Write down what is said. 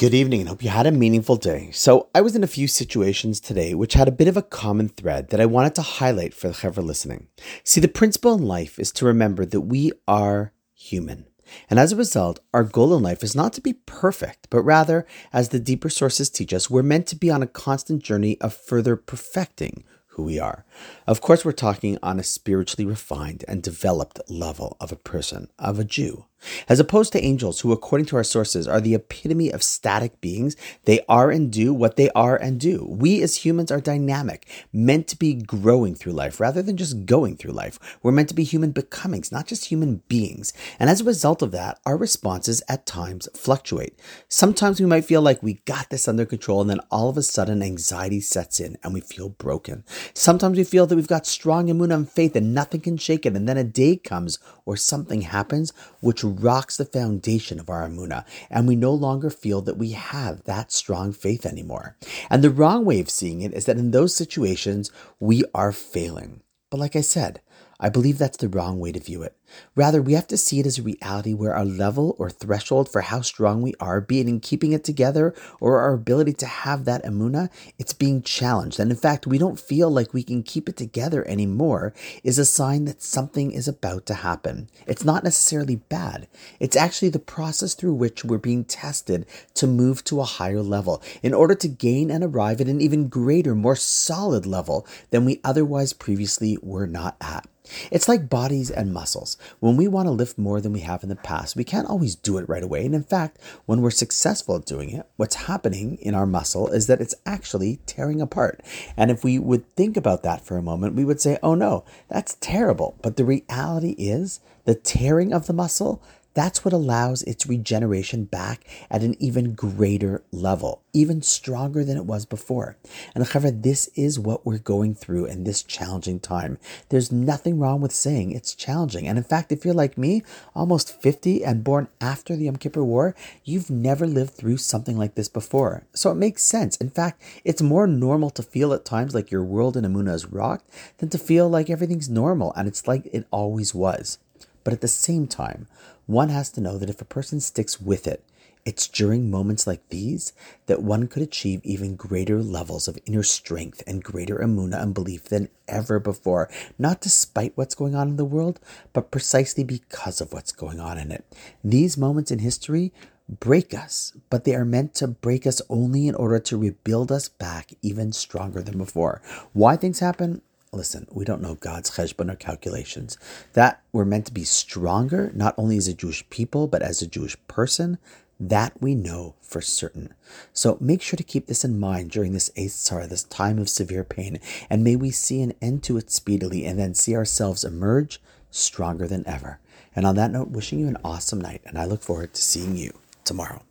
Good evening and hope you had a meaningful day. So, I was in a few situations today which had a bit of a common thread that I wanted to highlight for the chevra listening. See, the principle in life is to remember that we are human. And as a result, our goal in life is not to be perfect, but rather, as the deeper sources teach us, we're meant to be on a constant journey of further perfecting who we are. Of course, we're talking on a spiritually refined and developed level of a person, of a Jew. As opposed to angels, who, according to our sources, are the epitome of static beings, they are and do what they are and do. We as humans are dynamic, meant to be growing through life rather than just going through life. We're meant to be human becomings, not just human beings. And as a result of that, our responses at times fluctuate. Sometimes we might feel like we got this under control, and then all of a sudden anxiety sets in and we feel broken. Sometimes we feel that we've got strong amuna faith and nothing can shake it, and then a day comes or something happens which rocks the foundation of our Amuna, and we no longer feel that we have that strong faith anymore. And the wrong way of seeing it is that in those situations, we are failing. But like I said, I believe that's the wrong way to view it. Rather, we have to see it as a reality where our level or threshold for how strong we are, be it in keeping it together or our ability to have that amuna, it's being challenged. And in fact, we don't feel like we can keep it together anymore is a sign that something is about to happen. It's not necessarily bad. It's actually the process through which we're being tested to move to a higher level in order to gain and arrive at an even greater, more solid level than we otherwise previously were not at. It's like bodies and muscles. When we want to lift more than we have in the past, we can't always do it right away. And in fact, when we're successful at doing it, what's happening in our muscle is that it's actually tearing apart. And if we would think about that for a moment, we would say, oh no, that's terrible. But the reality is the tearing of the muscle that's what allows its regeneration back at an even greater level, even stronger than it was before. And this is what we're going through in this challenging time. There's nothing wrong with saying it's challenging. And in fact, if you're like me, almost 50 and born after the Yom Kippur War, you've never lived through something like this before. So it makes sense. In fact, it's more normal to feel at times like your world in Amuna is rocked than to feel like everything's normal and it's like it always was. But at the same time, one has to know that if a person sticks with it, it's during moments like these that one could achieve even greater levels of inner strength and greater amuna and belief than ever before, not despite what's going on in the world, but precisely because of what's going on in it. These moments in history break us, but they are meant to break us only in order to rebuild us back even stronger than before. Why things happen? Listen, we don't know God's cheshbon or calculations. That we're meant to be stronger, not only as a Jewish people, but as a Jewish person, that we know for certain. So make sure to keep this in mind during this eis tzarah, this time of severe pain, and may we see an end to it speedily and then see ourselves emerge stronger than ever. And on that note, wishing you an awesome night, and I look forward to seeing you tomorrow.